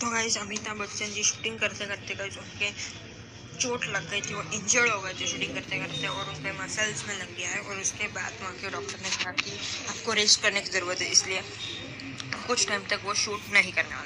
तो guys Amitabh Bachchan ji shooting करते करते गाइज़ उनके चोट लग गई थी, वो इंजर्ड हो गए थे शूटिंग करते करते और उनके मसल्स में लग गया है और उसके बाद वहाँ के डॉक्टर ने कहा कि आपको रेस्ट करने की ज़रूरत है, इसलिए कुछ टाइम तक वो शूट नहीं करने वाला।